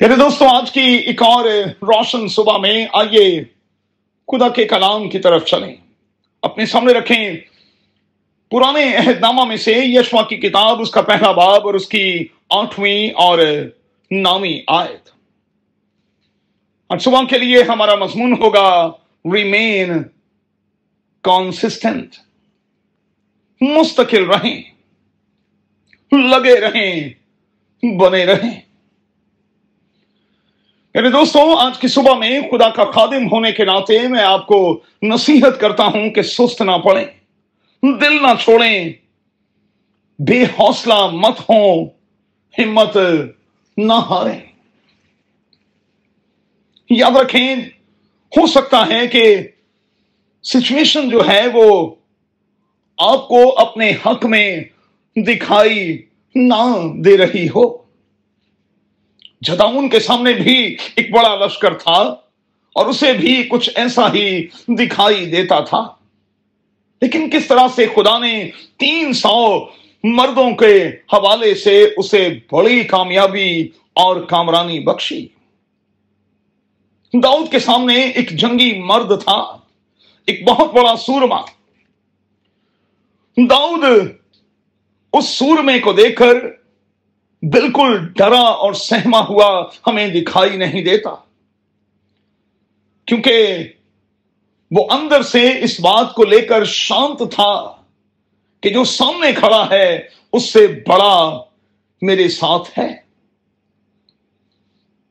پیارے دوستوں آج کی ایک اور روشن صبح میں آئیے خدا کے کلام کی طرف چلیں۔ اپنے سامنے رکھیں۔ پرانے عہد نامہ میں سے یشوا کی کتاب، اس کا پہلا باب اور اس کی آٹھویں اور نامی آیت۔ آج صبح کے لیے ہمارا مضمون ہوگا ریمین کانسسٹنٹ مستقل رہیں۔ لگے رہیں۔ بنے رہیں۔ یعنی دوستوں آج کی صبح میں خدا کا خادم ہونے کے ناطے میں آپ کو نصیحت کرتا ہوں کہ سست نہ پڑیں، دل نہ چھوڑیں۔ بے حوصلہ مت ہوں، ہمت نہ ہاریں۔ یاد رکھیں، ہو سکتا ہے کہ سچویشن جو ہے وہ آپ کو اپنے حق میں دکھائی نہ دے رہی ہو۔ جداؤن کے سامنے بھی ایک بڑا لشکر تھا اور اسے بھی کچھ ایسا ہی دکھائی دیتا تھا۔ لیکن کس طرح سے خدا نے تین سو مردوں کے حوالے سے اسے بڑی کامیابی اور کامرانی بخشی۔ داؤد کے سامنے ایک جنگی مرد تھا، ایک بہت بڑا سورما۔ داؤد اس سورمے کو دیکھ کر بالکل ڈرا اور سہما ہوا ہمیں دکھائی نہیں دیتا۔ کیونکہ وہ اندر سے اس بات کو لے کر شانت تھا کہ جو سامنے کھڑا ہے، اس سے بڑا میرے ساتھ ہے۔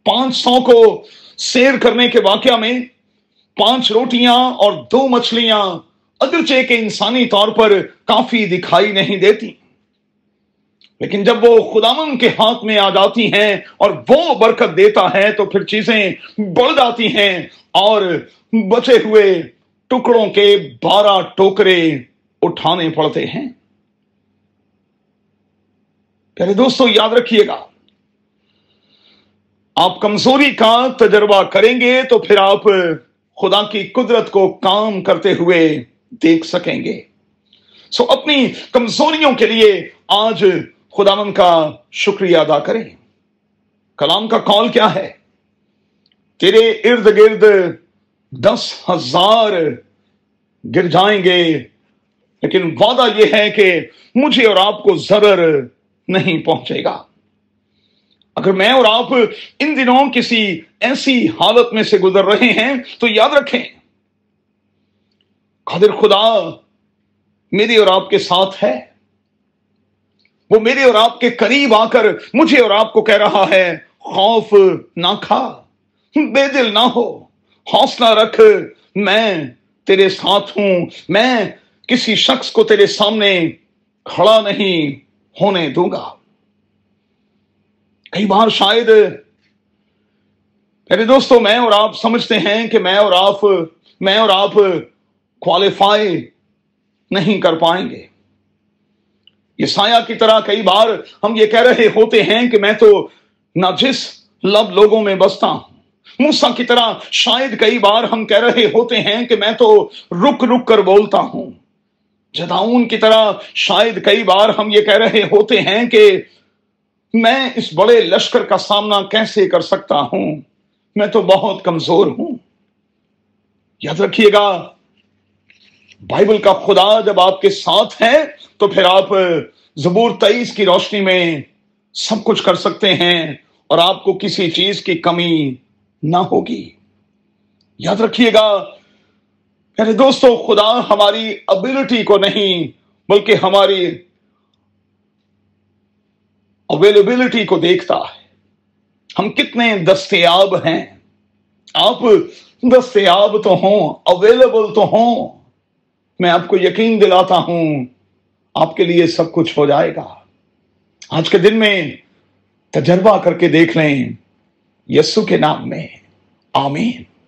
پانچ سو کو سیر کرنے کے واقعہ میں پانچ روٹیاں اور دو مچھلیاں اگرچہ کے انسانی طور پر کافی دکھائی نہیں دیتی۔ لیکن جب وہ خدامن کے ہاتھ میں آ جاتی ہیں اور وہ برکت دیتا ہے تو پھر چیزیں بڑھ جاتی ہیں اور بچے ہوئے ٹکڑوں کے بارہ ٹوکرے اٹھانے پڑتے ہیں۔ پہلے دوستو، یاد رکھیے گا، آپ کمزوری کا تجربہ کریں گے تو پھر آپ خدا کی قدرت کو کام کرتے ہوئے دیکھ سکیں گے۔ سو اپنی کمزوریوں کے لیے آج خداون کا شکریہ ادا کریں۔ کلام کا کال کیا ہے؟ تیرے ارد گرد دس ہزار گر جائیں گے، لیکن وعدہ یہ ہے کہ مجھے اور آپ کو ضرر نہیں پہنچے گا۔ اگر میں اور آپ ان دنوں کسی ایسی حالت میں سے گزر رہے ہیں، تو یاد رکھیں، قادر خدا میری اور آپ کے ساتھ ہے۔ وہ میرے اور آپ کے قریب آ کر مجھے اور آپ کو کہہ رہا ہے، خوف نہ کھا، بے دل نہ ہو، حوصلہ رکھ، میں تیرے ساتھ ہوں، میں کسی شخص کو تیرے سامنے کھڑا نہیں ہونے دوں گا۔ کئی بار شاید میرے دوستو، میں اور آپ سمجھتے ہیں کہ میں اور آپ، میں اور آپ کوالیفائی نہیں کر پائیں گے۔ یہ سایہ کی طرح کئی بار ہم یہ کہہ رہے ہوتے ہیں کہ میں تو نجس لب لوگوں میں بستا ہوں۔ موسا کی طرح شاید کئی بار ہم کہہ رہے ہوتے ہیں کہ میں تو رک رک کر بولتا ہوں۔ جداؤن کی طرح شاید کئی بار ہم یہ کہہ رہے ہوتے ہیں کہ میں اس بڑے لشکر کا سامنا کیسے کر سکتا ہوں؟ میں تو بہت کمزور ہوں۔ یاد رکھیے گا بائبل کا خدا جب آپ کے ساتھ ہے تو پھر آپ زبور تئیس کی روشنی میں سب کچھ کر سکتے ہیں اور آپ کو کسی چیز کی کمی نہ ہوگی۔ یاد رکھیے گا میرے دوستو، خدا ہماری ابلٹی کو نہیں، بلکہ ہماری اویلیبلٹی کو دیکھتا ہے۔ ہم کتنے دستیاب ہیں۔ آپ دستیاب تو ہوں اویلیبل تو ہوں۔ میں آپ کو یقین دلاتا ہوں، آپ کے لیے سب کچھ ہو جائے گا۔ آج کے دن میں تجربہ کر کے دیکھ لیں، یسو کے نام میں۔ آمین۔